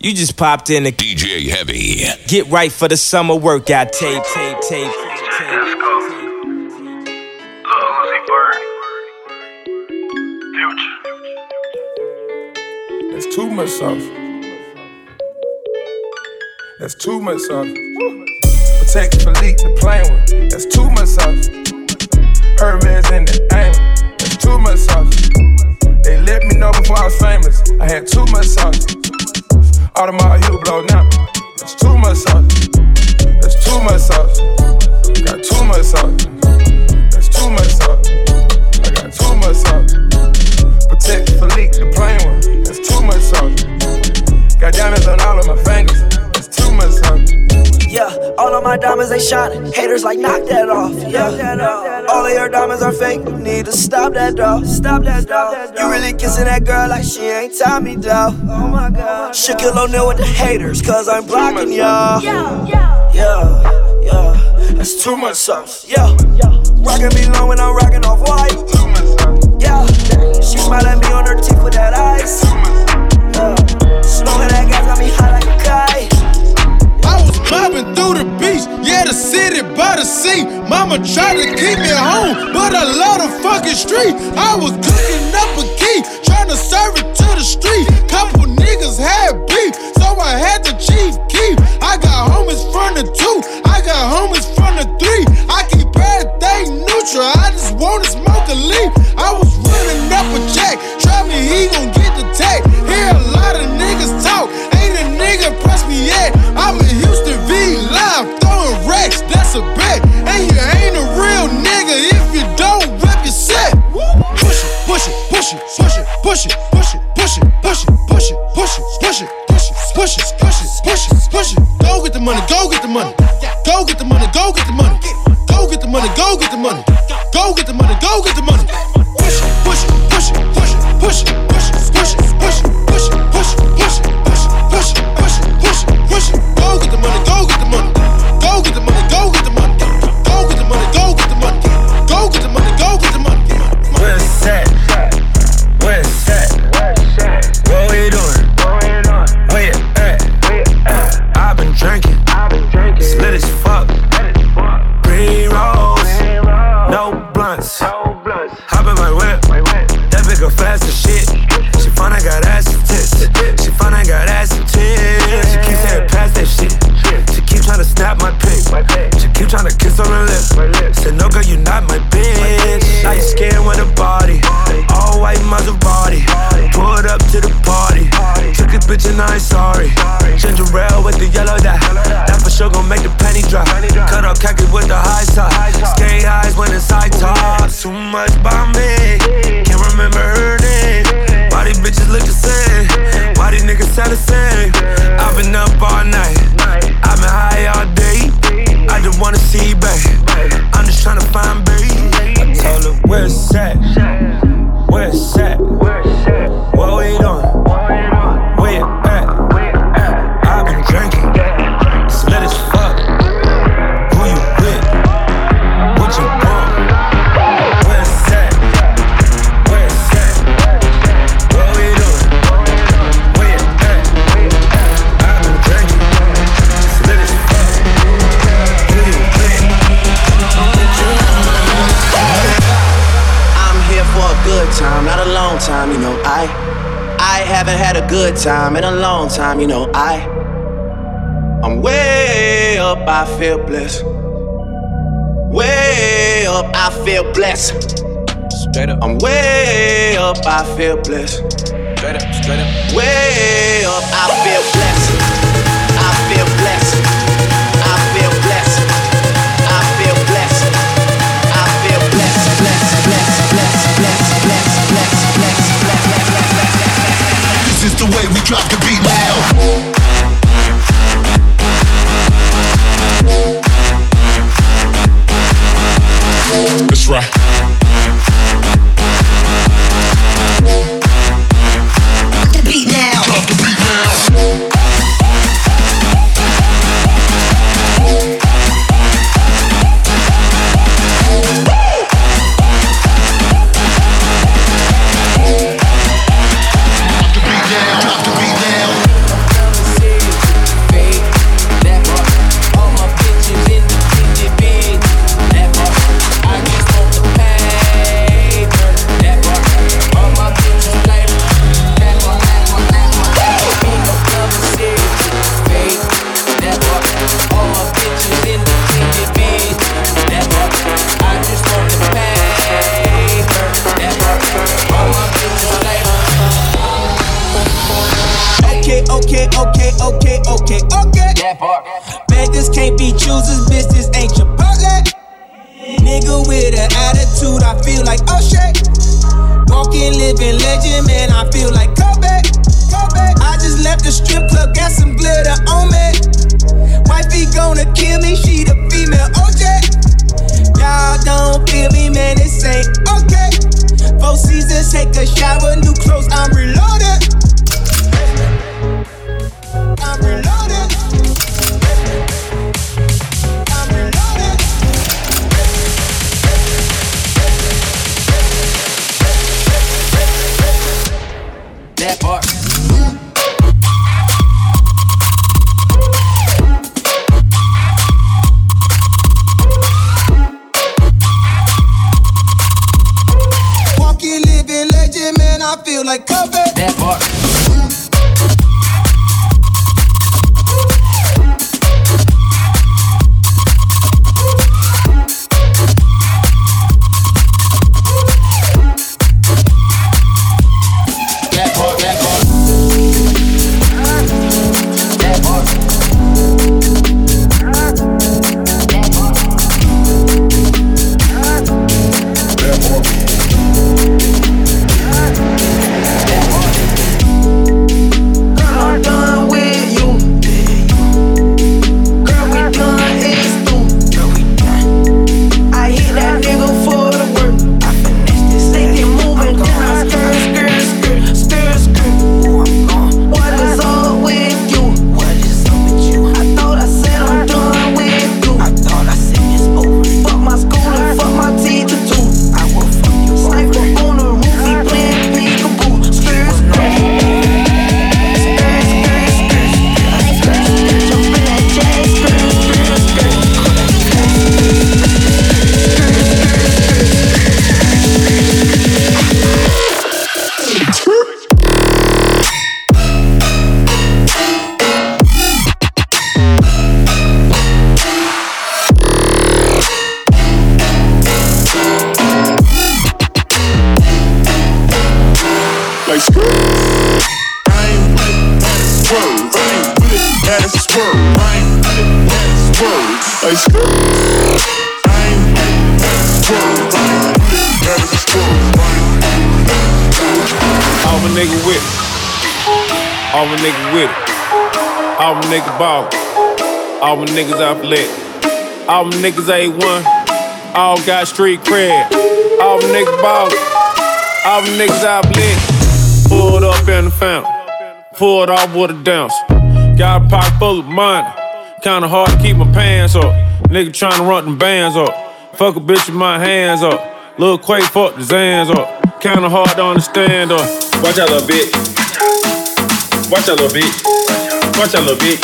You just popped in the DJ Heavy. Get right for the summer workout tape, tape, tape. Let's go. Lil Uzi Future. That's too much sauce. That's too much sauce. Patek Philippe, the plain one. That's too much sauce. Hermes in the aim. That's too much sauce. They let me know before I was famous. I had too much sauce. Audemars Hublot now. That's too much sauce. That's too much sauce. Got too much sauce. That's too much sauce. I got too much sauce. Patek Philippe, the plain one. That's too much sauce. Got diamonds on all of my fingers. My diamonds they shining. Haters like knock that off. Yeah, all of your diamonds are fake. You need to stop that dog. Stop that dog. You really kissing that girl like she ain't Tommy though. Oh my god. Shaquille O'Neal with the haters, cause I'm blocking y'all. Yeah, yeah, yeah. That's too much sauce. Yeah, rockin' me low when I'm rockin' off white. Yeah, she smile at me on her teeth with that ice. Yeah, smoking that gas got me high like a kite. I was mobbing through the beach, yeah, the city by the sea. Mama tried to keep me home, but I love the fucking street. I was cooking up a key, trying to serve it to the street. Couple niggas had beef, so I had to chief keep. I got homies from the two, I got homies from the three. I keep everything neutral, I just wanna smoke a leaf. I was running up a check, try me, he gon' get the tag. Hear a lot of niggas talk, racks, that's a bet. And you ain't a time, not a long time, you know. I I haven't had a good time in a long time, you know. I I'm way up, I feel blessed. Way up, I feel blessed. Straight up. I'm way up, I feel blessed. Straight up, straight up. Way up, I feel blessed. Drop the beat now. That's right. and I feel like Kobe. Kobe. I just left the strip club, got some glitter on me. Wifey gonna kill me, she the female OJ. Y'all don't feel me, man, this ain't okay. Four seasons, take a shower, new clothes, I'm reloaded. the ball. All my niggas off lit. All my niggas A1. All got street cred. All my niggas ball. All my niggas off lit. Pulled up in the fountain. Pulled off with a dance. Got a pocket full of money. Kinda hard to keep my pants up. Nigga tryna run them bands up. Fuck a bitch with my hands up. Lil Quake fuck the Zans up. Kinda hard to understand up. Watch out, little bitch. Watch out, little bitch watch a little bit.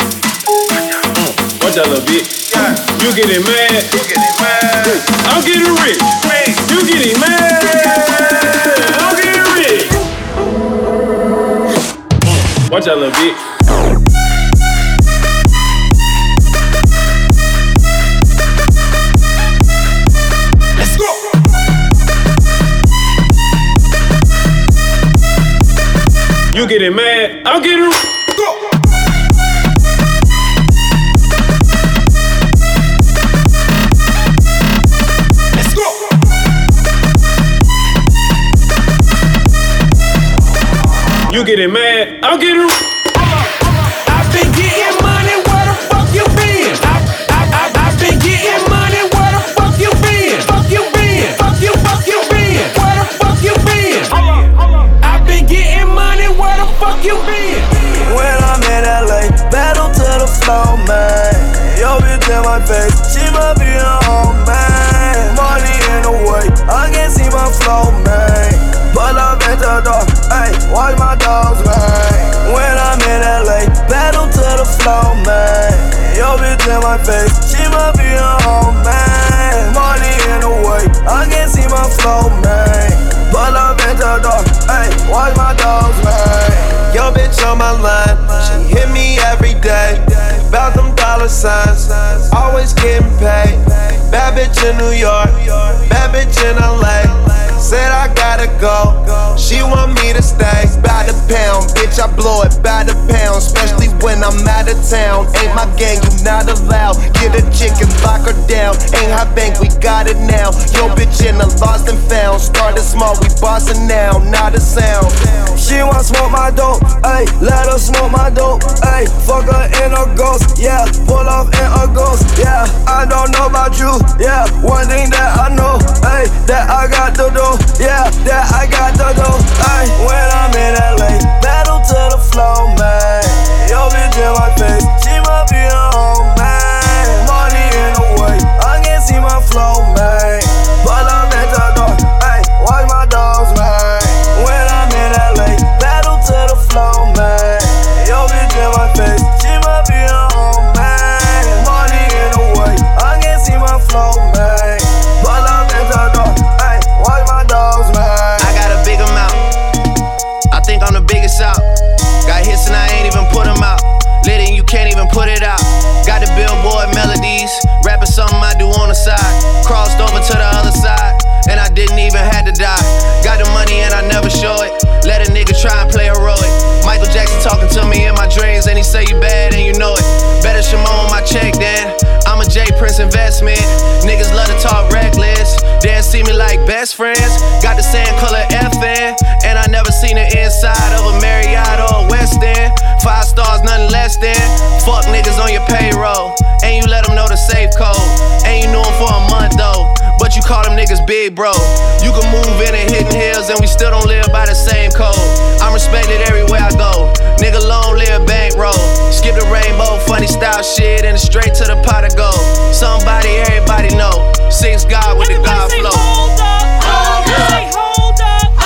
Watch a little bit. You getting mad. I'm getting rich. You getting mad. I'm getting rich. Watch a little bit. You getting mad, I'm getting You getting mad, I'm getting. Got it now. Yo, bitch in the lost and found. Started small, we bossing now, not a sound. She wanna smoke my dope, ayy, let her smoke my dope, ayy. Fuck her in a ghost, yeah. Pull off in a ghost, yeah. I don't know about you, yeah. One thing that I know, ayy, that I got to do, yeah, that I got to do, ayy. When I'm in LA, battle to the flow, man. Yo, bitch in my face, she must be a home, see my flow, man. To me in my dreams. And he say you bad and you know it. Better Shimon on my check then. I'm a J Prince investment. Niggas love to talk reckless. They see me like best friends. Got the same color FN. And I never seen the inside of a Marriott or a West End. Five stars, nothing less than. Fuck niggas on your payroll. And you let them know the safe code. And you knew them for. But you call them niggas big bro. You can move in and hitting hills and we still don't live by the same code. I'm respected everywhere I go. Nigga long live bankroll. Skip the rainbow, funny style shit, and straight to the pot of gold. Somebody, everybody know. Six God with the God flow. Hold up, hold up, say hold up, hold up.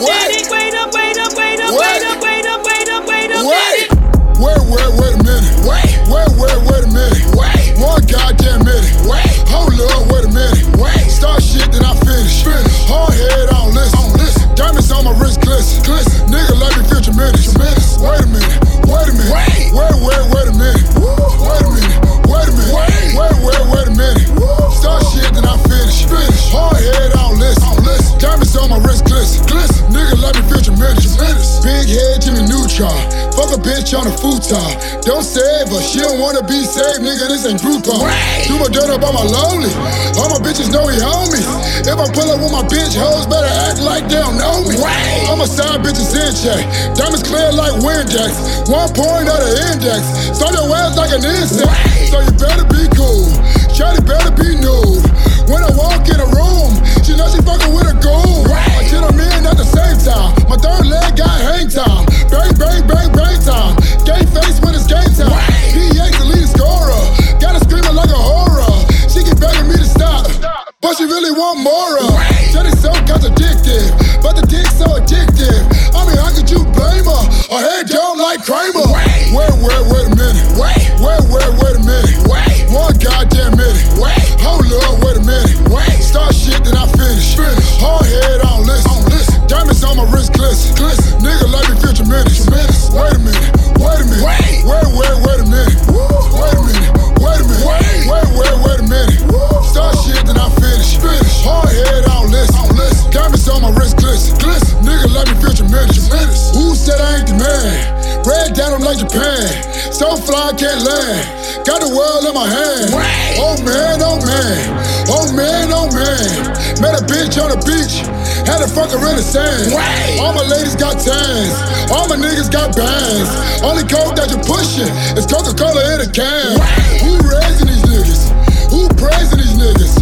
Minute, wait a minute, wait up, wait up, wait up, wait up, wait up, wait up, wait up, Wait, wait, wait, wait a minute. Wait, wait, wait, wait a minute. Wait, one goddamn minute. Wait, hold up, wait a minute. Wait, start shit then I finish. Finish. Hard head on listen. On listen. Diamonds on my wrist glisten. Glisten. Nigga let me feel tremendous. Tremendous. Wait a minute. Wait a minute. Wait, wait, wait, wait a minute. Start shit then I finish. Finish. Hard head on listen. On listen. Diamonds on my wrist glisten. Glisten. Nigga let me feel tremendous. Tremendous. Big head Jimmy Neutron. Fuck a bitch on a futon. Don't save her. She don't wanna be saved, nigga. This ain't Groupon. Do my dirt up on my lonely. All my bitches know he homies. If I pull up with my bitch hoes, better act like they don't know me. I'm a side bitches in check. Diamonds clear like Windex. One point of the index. Start your ass like an insect. So you better be cool. Shawty better be nude. When I walk in a room, she know she fucking with a goon. I get them in at the same time. My third leg got hang time. Bang, bang, bang, bang time. Gay face when it's game time. He ain't the lead scorer. Got her screaming like a horror. She keep begging me to stop, but she really want more of. Shawty so contradictive, but the dick so addictive. I mean, how could you blame her? Her head down like Kramer. Wait, wait, wait, wait a minute. Wait, wait, wait, a. Wait, glisten. Glisten. Nigga let me feel tremendous. Tremendous. Wait a minute. Wait a minute. Wait, wait, wait, wait a minute. Wait a minute. Wait a minute. Wait, wait, wait, wait a minute. Start shit then I finish. Finish. Hard head on listen. On listen. Diamonds on my wrist glisten. Glisten. Nigga let me feel tremendous. Tremendous. Who said I ain't the man? Red down I'm like Japan. So fly I can't land. Got the world in my hand. Oh man, oh man. Oh man, oh man. Met a bitch on the beach. Had a fucker in the sand. All my ladies got tans. All my niggas got bands. Only coke that you pushing is Coca-Cola in a can. Who raising these niggas? Who praising these niggas?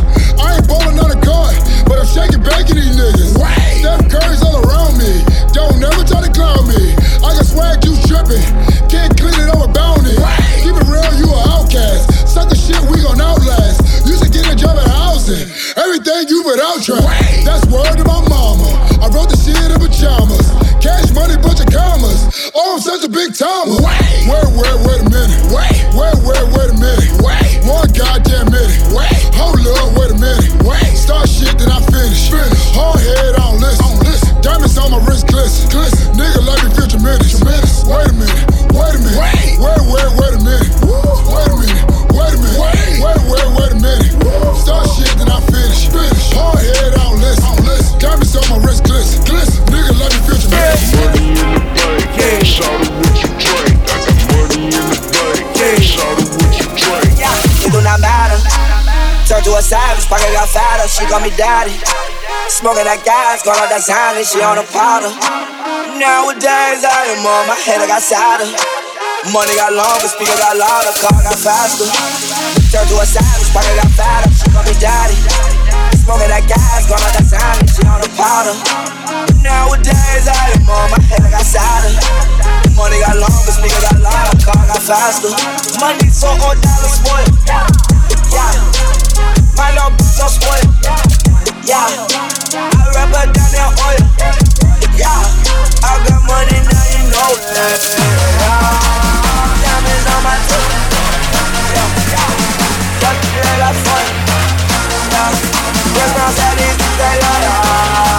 I'm shaking bacon these niggas. Steph Curry's all around me. Don't never try to clown me. I got swag, you tripping. Can't clean it over bounty. Keep it real, you a outcast. Sucker shit, we gon' outlast. You should get a job at housing. Everything you without track. That's word to my mama. call me daddy. Smoking that gas, going out that sign, she on a powder. Nowadays, I am on my head, I got sadder. Money got longer, speaker got louder, car got faster. Turned to a savage, pocket got fatter, she call me daddy. Smoking that gas, going out that sign, she on a powder. Nowadays, I am on my head, I got sadder. Money got longer, speaker got louder, car got faster. Money so old, dollars boy. Yeah. My little so spoiled. Yeah, I rap her down oil. Yeah, I got money now you know that. Diamonds on my tip. Yeah, yeah. Got the girl I fuck. Yeah, girls outside these they love.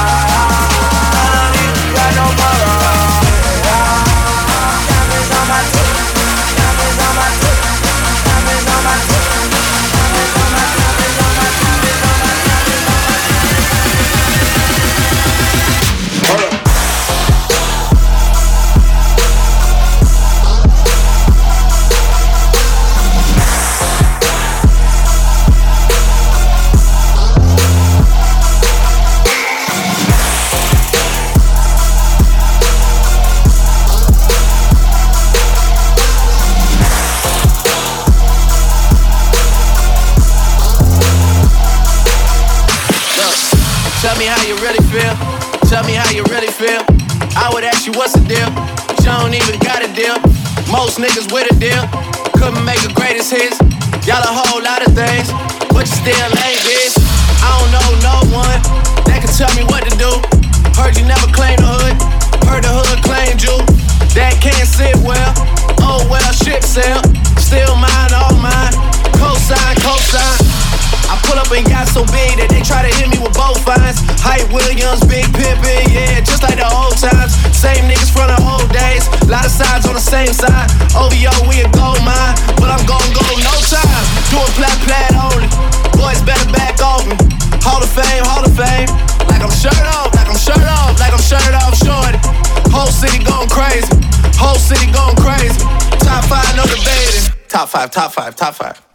five, top five, top five.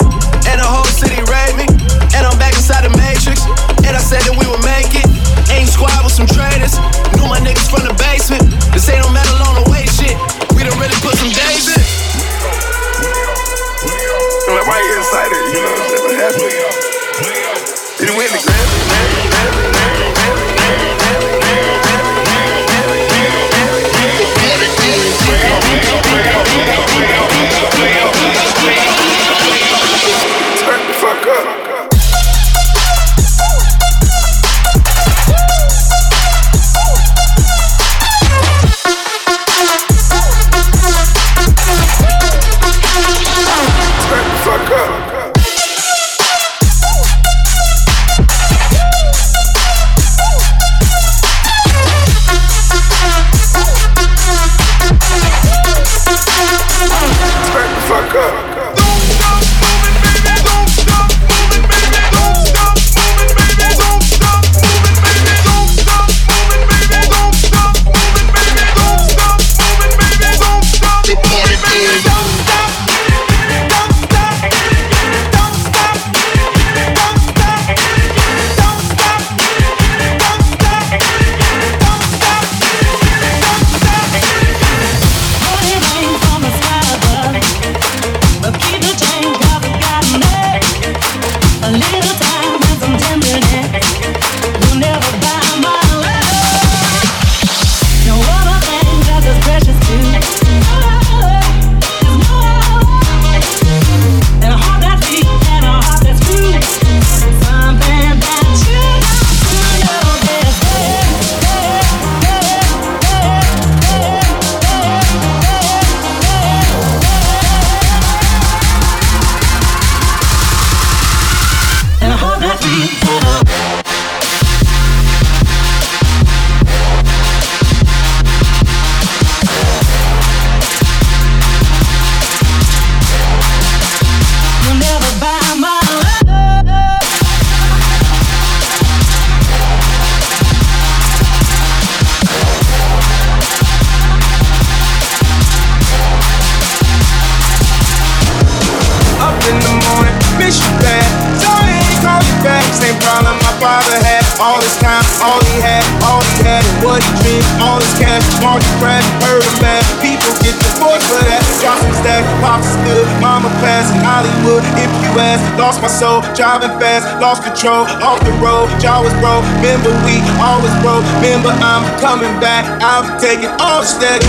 All he had, and what he dreamed, all his cash, Marty crash, heard him laugh. People get divorced for that. Drop some stack, pops good, mama passed in Hollywood. If you ask, lost my soul, driving fast, lost control, off the road, jaw was broke. Remember we always broke. Remember I'm coming back, I'm taking off stack.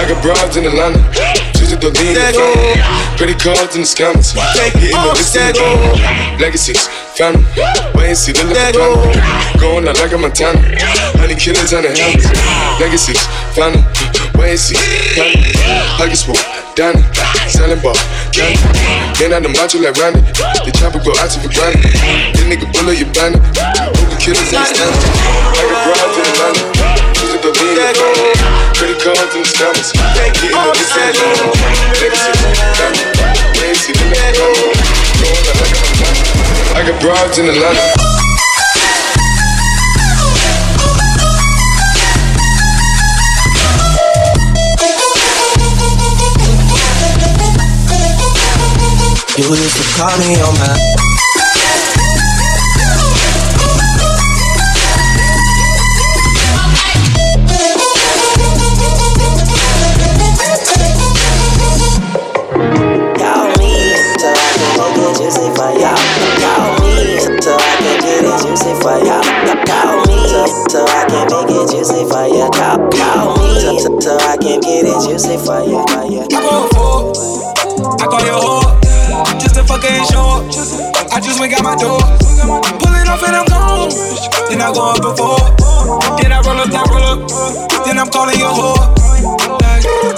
I got broads in Atlanta. Lean the family. Credit cards in the scammers. Getting the in the. Legacies, family. Wait and see the look family. Going out like a Montana. Honey killers on the helmets. Legacies, family. Wait and see, family. Pockets full, Danny. Selling ball, candy. Man out the macho like Randy. The chopper go out to for granted. This nigga bullet, you bandit. Killers in the stands. I got broads in Atlanta. She's a lean in the. Credit cards the scammers. Getting the list in the drama. Legacies, family. Wait and see the look family. Going out like a Montana. I got broads in Atlanta. You used to call me on my. Juicy for y'all. Call me so I can make it juicy for you. Call, call me so, so I can get it juicy for you. You. I go for I call your whore just to fucking show up. I just went got my door. Pull it off and I'm gone. Then I go up before. Then I roll up, then roll up. Then I'm calling your whore. Like,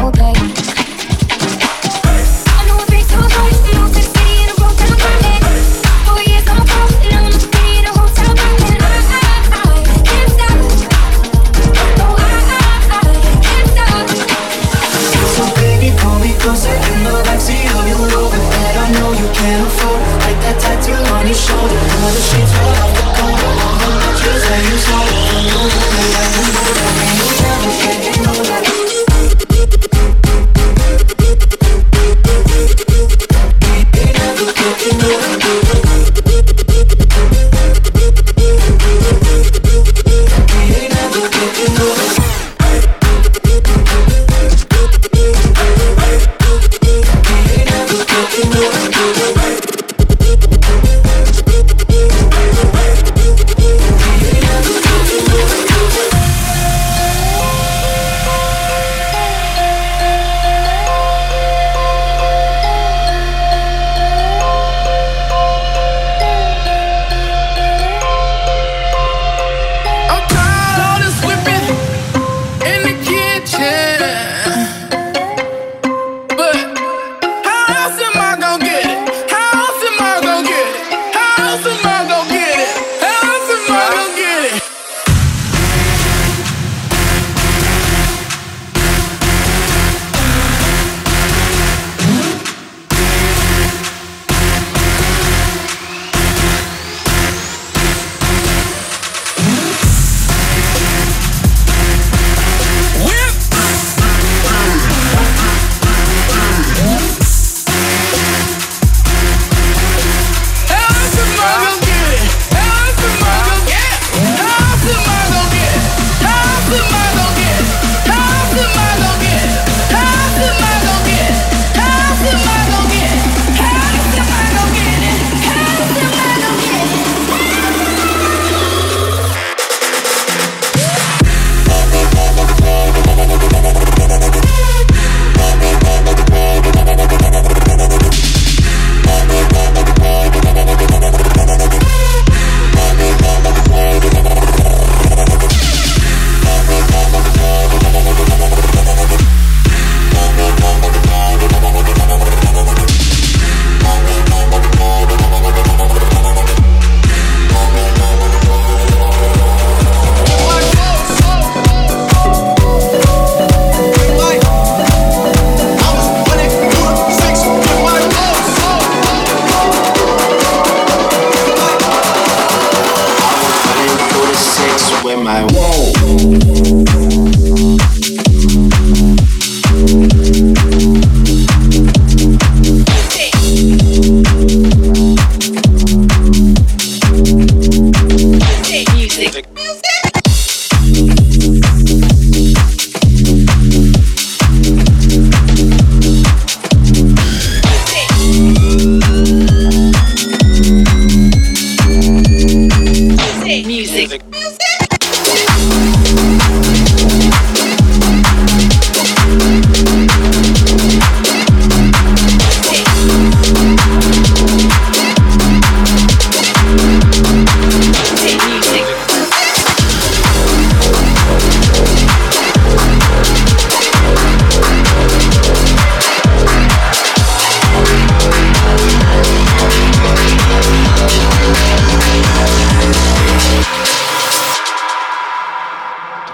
Okay.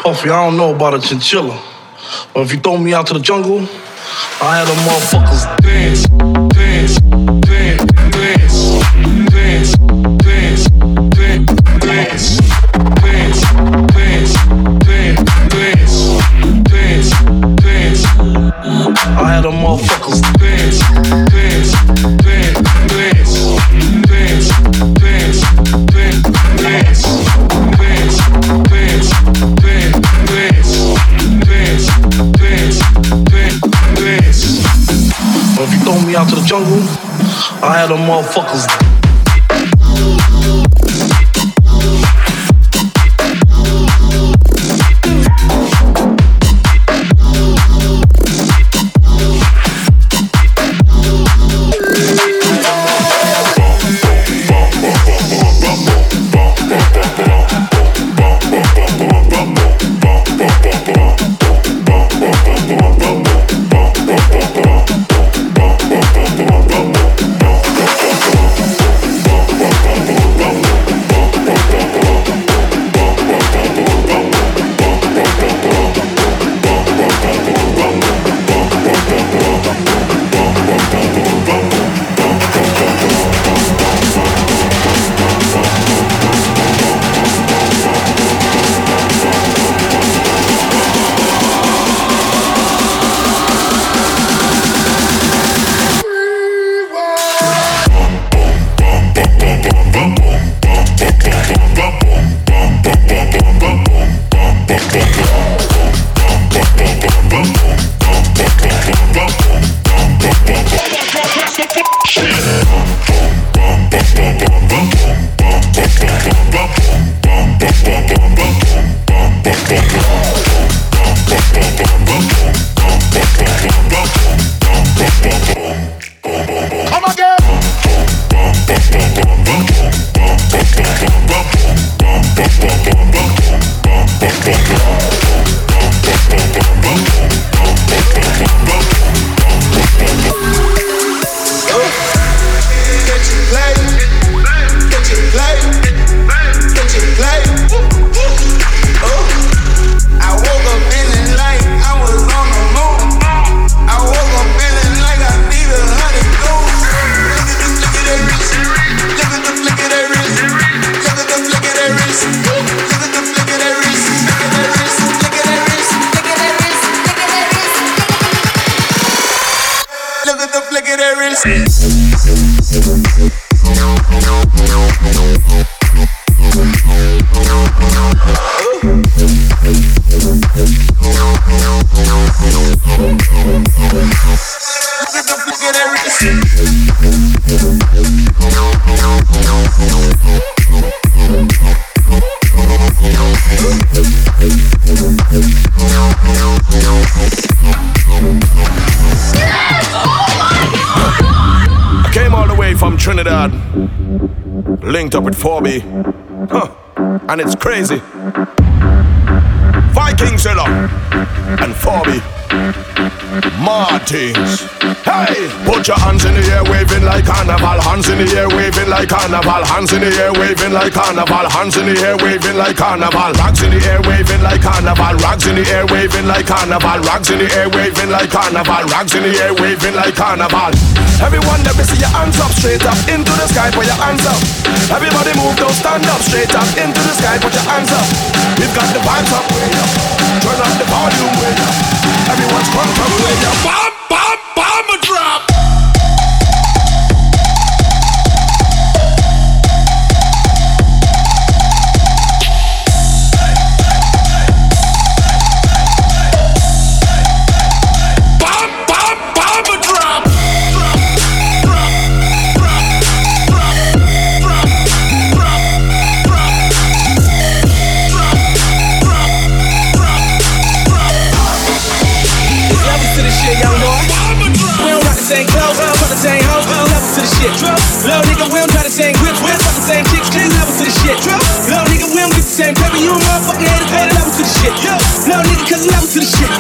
Puffy, I don't know about a chinchilla. But if you throw me out to the jungle, I had them motherfuckers dance, dance, dance, dance, dance, dance, dance, dance, dance, dance, dance, dance, dance. I had them motherfuckers. But if you throw me out to the jungle, I had a motherfuckers. and it's crazy. Viking Seller and Fabi Martins. Put your hands in the air, waving like carnival. Hands in the air, waving like carnival. Hands in the air, waving like carnival. Hands in the air, waving like carnival. Rags in the air, waving like carnival. Rags in the air, waving like carnival. Rags in the air, waving like carnival. Rags in the air, waving like carnival. Everyone, let me see your hands up, straight up into the sky. Put your hands up. Everybody move, don't stand up, straight up into the sky. Put your hands up. We've got the vibes up, way up. Turn up the volume, way up. Everyone's crunk up, way up. Same clothes, fuck the same hoes, we levels to the shit. Little nigga, we don't try the same we don't fuck the same chicks, clean levels to the shit. Little nigga, we don't get the same paper, you don't motherfucking haters, pay the levels to the shit. Little nigga, cause the levels to the shit.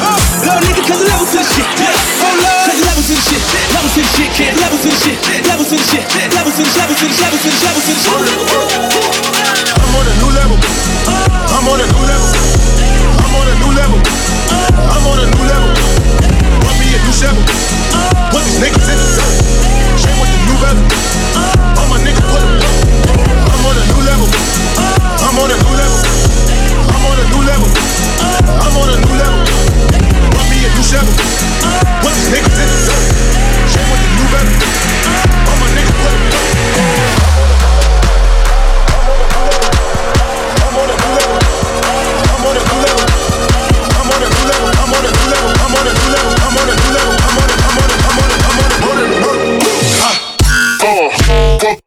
Little nigga, cause the levels to the shit. Oh lord, cause the levels to the shit. Levels to the shit, kid. Levels to the shit. Levels to the shit. Levels to the levels to the levels to the levels to the shit. I'm on a new level. I'm on a new level. I'm on a new level. I'm on a new level. Want me a new shovel. Put these niggas in the zone. Chain with the new bezel. All my niggas put them I'm on a new level. I'm on a new level. I'm on a new level. I'm on a new level. Want me a new shovel. Put these niggas in the zone. Chain with the new bezel. Motherfucker.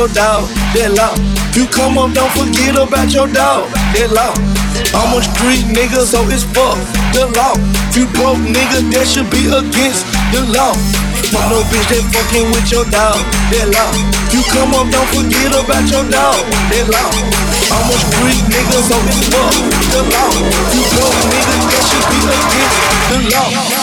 your dog, that law. If you come up, don't forget about your dog, that law. I'm a street nigga, so it's fuck the law. If you broke nigga, that should be against the law. My no bitch that fucking with your dog, that law. If you come up, don't forget about your dog, that law. I'm a street nigga, so it's fuck the law. If you broke nigga, that should be against the law.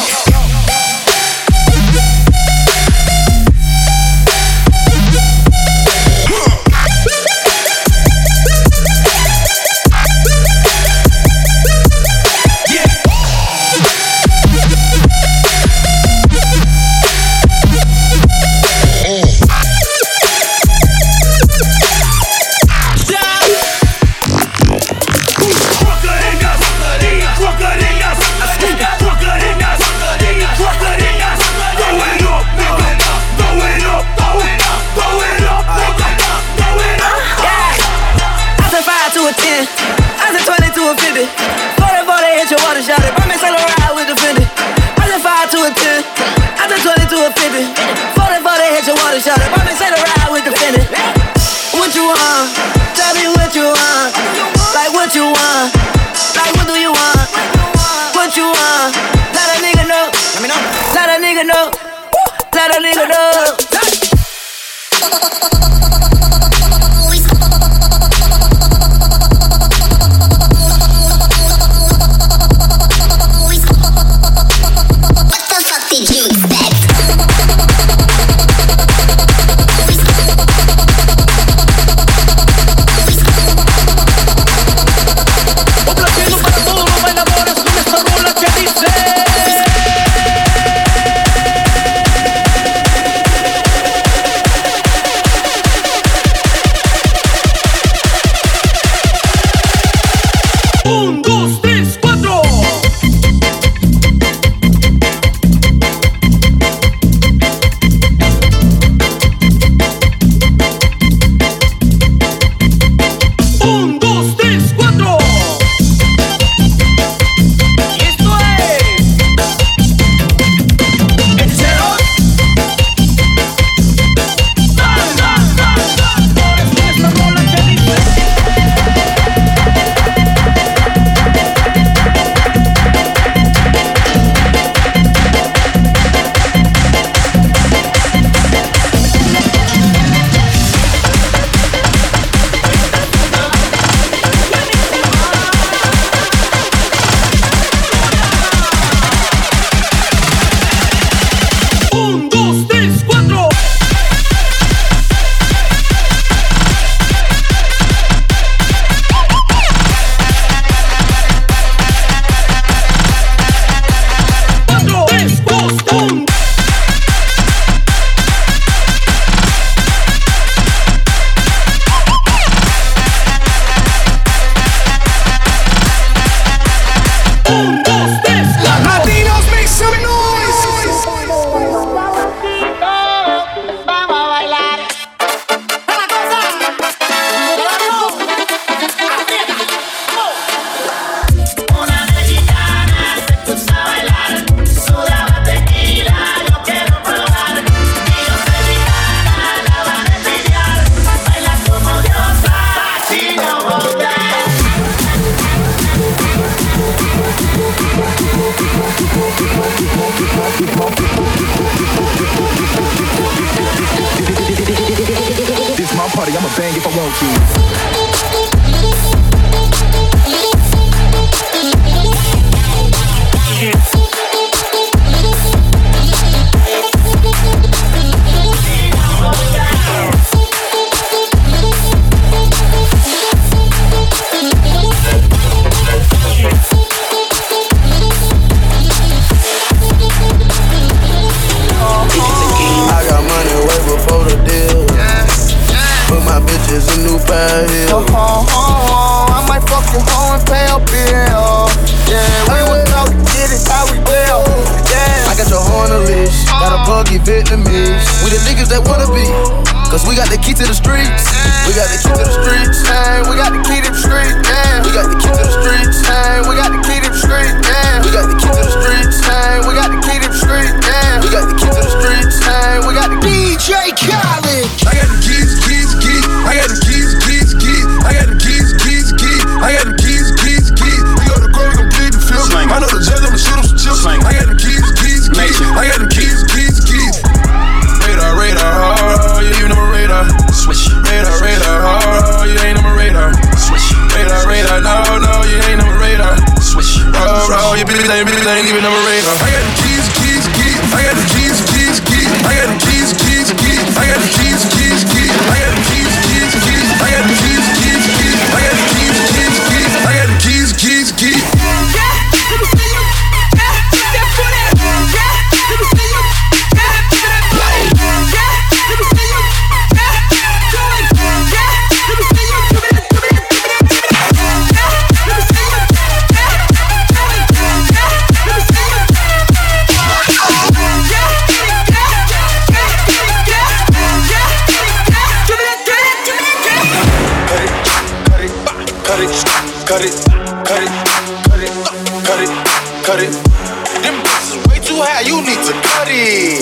Them bitches way too high, you need to cut it.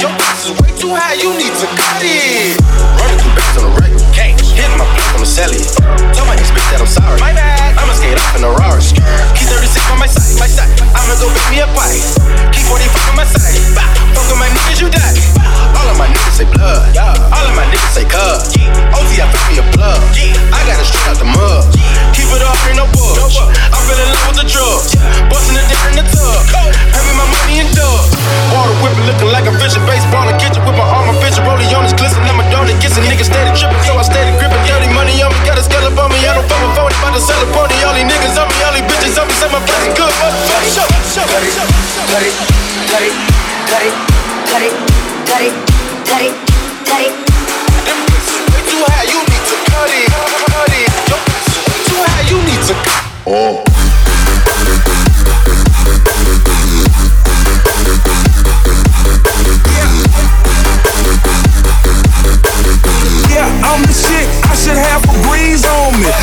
Your bitches way too high, you need to cut it. Running through bags on the right, can't hit my plate on the celly. Tell my ex bitch that I'm sorry. My bad. I'ma skate off in a Rari. Keep 36 on my side, my side. I'ma go pick me a bite. Keep 45 on my side. Fuck with my niggas, you die. All of my niggas say blood. All of my niggas say cuz. OT, I pick me a plug. I got it straight out the mud. Keep it up, ain't no budge. I fell in love with the drugs. Busting it down in the tub. Having my money in dubs. Water whipping, looking like a fish baseball in the kitchen with my arm, my fish rolling on his glisten. I'm a donut, gets a nigga steady tripping. So I steady gripping dirty money on me. Got a scallop on me. I don't fuck with phony, about to sell a pony. All these niggas on me, all these bitches on me. Say my place is good, motherfucker. Show, cut it, cut it, cut it, cut it, cut it, cut it, cut it, cut it. Them bitches way too high, you need to cut it, cut it. Your bitches way too high, you need to cut. Oh. Yeah, I'm the shit. I should have a breeze on me.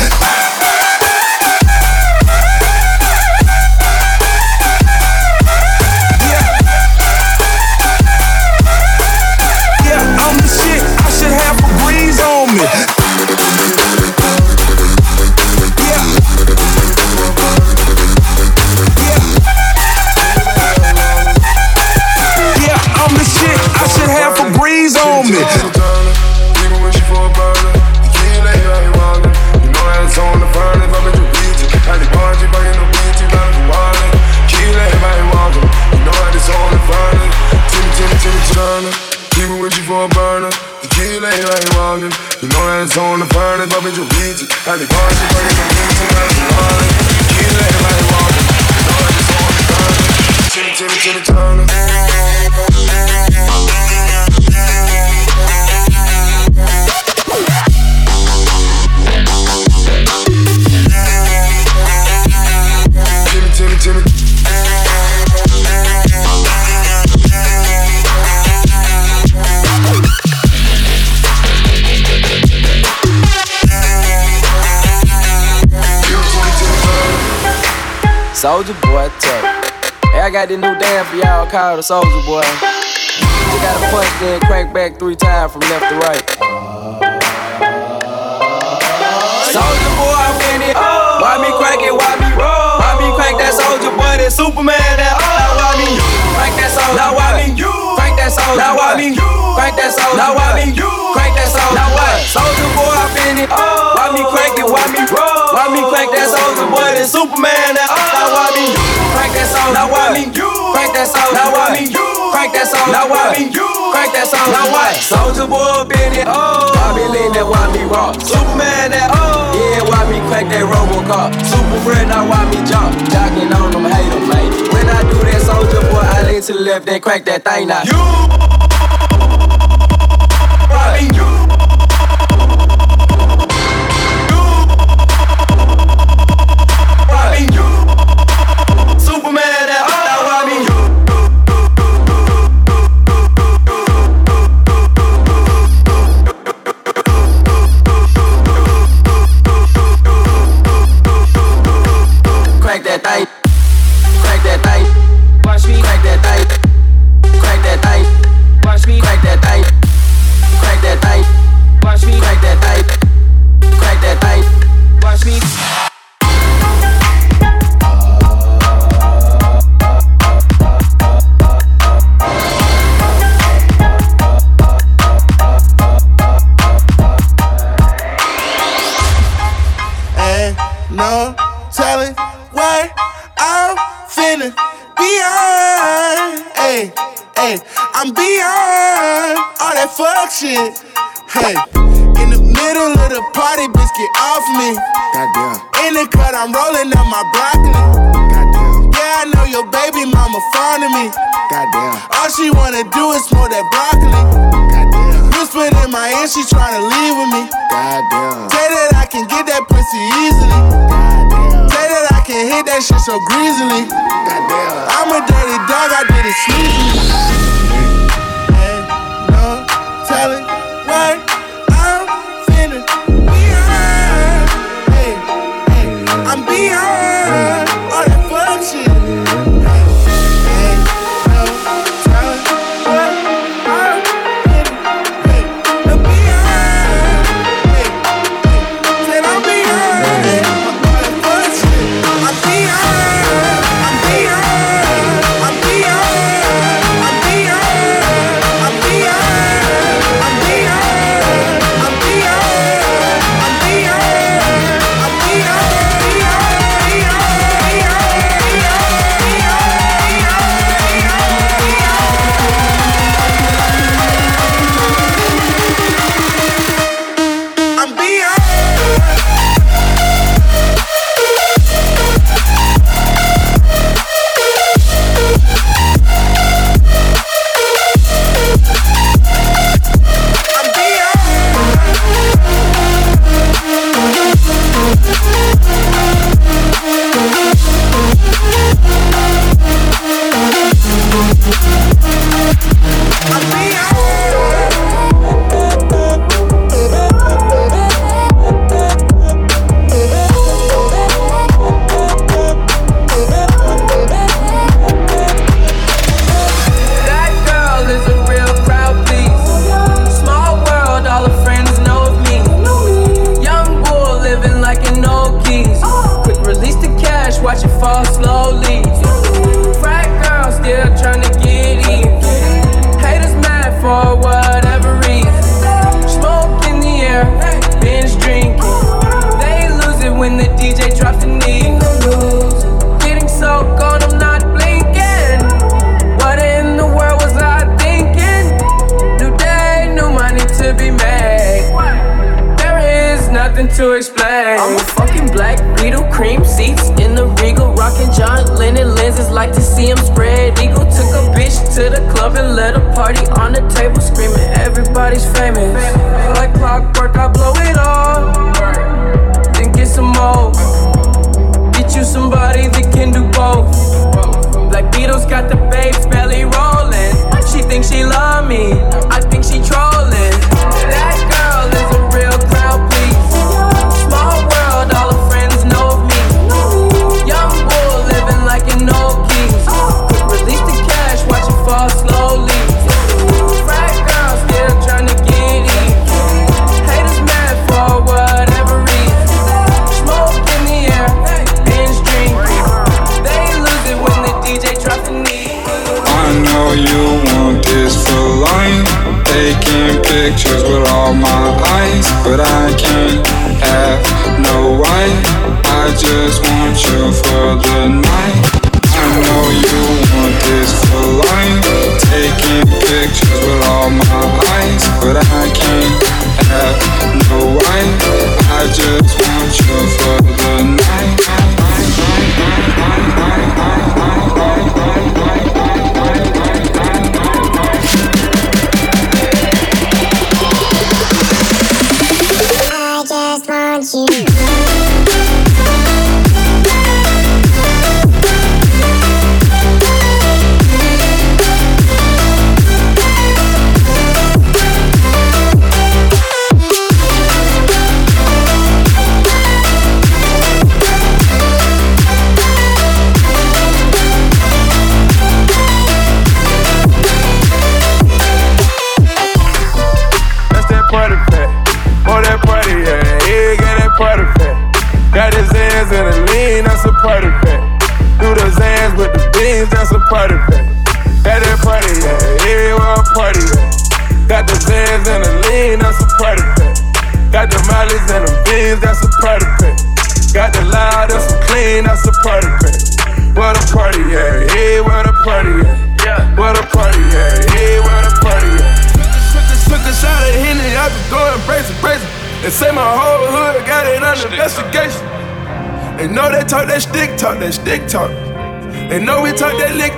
Jimmy, Jimmy, Jimmy Turner. Soldier boy, tough. Hey, I got this new dance for y'all called the Soldier boy. You gotta punch then crank back three times from left to right. Soldier boy, I'm in it. Why me crank it? Why me roll? Why me crank that soldier boy? That Superman? That oh. Now why me crank that soldier? Now why me crank that soldier? Now why me crank that soldier? Now why me crank that soldier? Now what? Soldier boy, I'm in it. Why me crank it? Why me roll? Why me crank that soldier boy? That Superman? That oh. Now why me crank that soldier? Now why me crank that soldier? Now why me you crank that soldier? Now why me you crank that soldier? Now what? Soldier boy, in it. Oh. Why me lean that? Why me rock? Superman? That oh. Yeah, why me crank that Robocop? Super friend, now why me jump? Jocking on them, hate them, man. When I do that soldier boy, I lean to the left, then crank that thing now. You.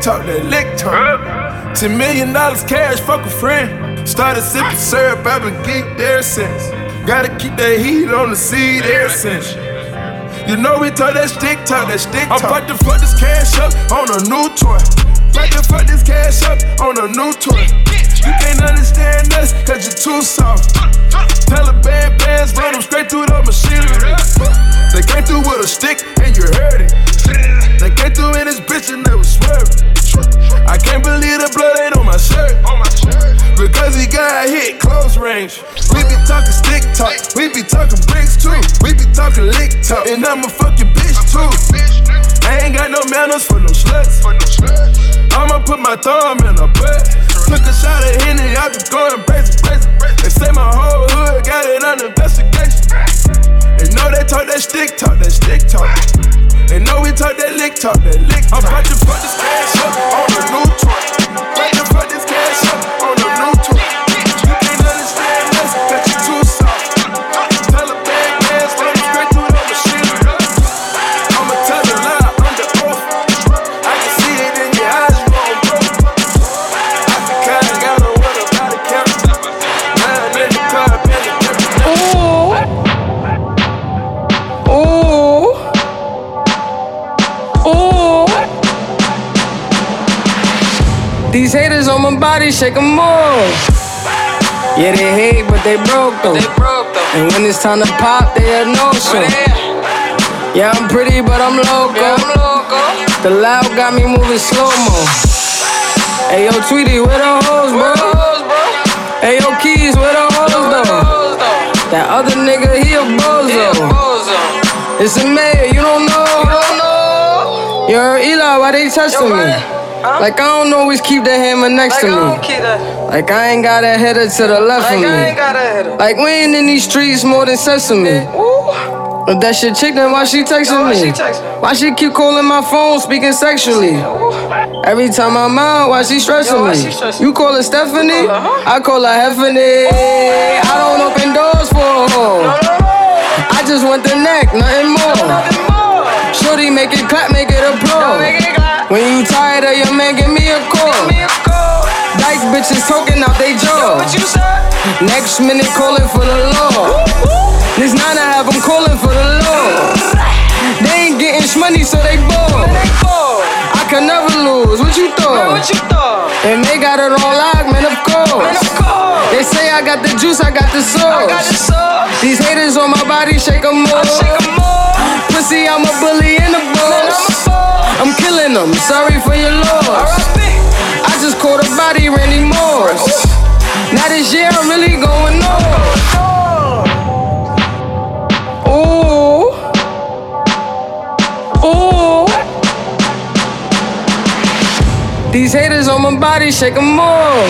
Talk that lick talk, that lick talk. Ten million dollars cash, fuck a friend. Started sipping syrup, I've been geeked there since. Gotta keep that heat on the seed ever since. You know we talk that stick talk, that stick talk. I'm about to fuck this cash up on a new toy. About to fuck this cash up on a new toy. You can't understand us, cause you're too soft. Taliban bands run them straight through the machinery. They came through with a stick and you heard it. They came through in this bitch and they was swerving. I can't believe the blood ain't on my shirt. Because he got hit close range. We be talking stick talk, we be talking bricks too. We be talking lick talk, and I'm a fucking bitch too. I ain't got no manners for no sluts. I'ma put my thumb in her butt. Took a shot at Henny, I be going crazy, crazy. They say my whole hood got it under investigation. They know they talk that stick talk, that stick talk. They know we talk that lick talk, that lick talk. I'm about to put this cash up on a new toy. About to put this cash up on my body, shake 'em off. Yeah, they hate, but they broke though. They broke though. And when it's time to pop, they had no show. Yeah, I'm pretty, but I'm loco. The loud got me moving slow mo. Hey yo, Tweety, where the hoes, bro? Hey yo, Keys, where the hoes though? That other nigga, he a bozo. It's a mayor, you don't know. Heard Eli, why they testing me? Like I don't always keep the hammer next to me. Like I ain't got a header to the left of me. Like we ain't in these streets more than sesame. If that shit chick, then why she texting me? Why she keep calling my phone, speaking sexually? Every time I'm out, why she stressing me? You call her Stephanie, I call her Heffany. I don't open doors for a hoe. I just want the neck, nothing more. Nothing more. Shorty, make it clap, make it applaud. When you tired of your man, give me a call. Dyke bitches talking out they jaw. Next minute calling for the law. This nine I have them calling for the law. They ain't getting money, so they bored. I can never lose. What you thought? what you thought And they got it on lock, man, of course. They say I got the juice, I got the sauce. These haters on my body, shake 'em off. Pussy, I'm a bully in the boss. I'm killing them, sorry for your loss. I just caught a body, Randy Moss. Oh. Now this year I'm really going off. These haters on my body, shake 'em off.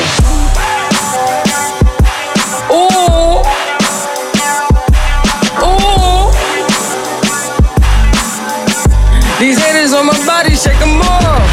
These haters on my body, shake 'em off.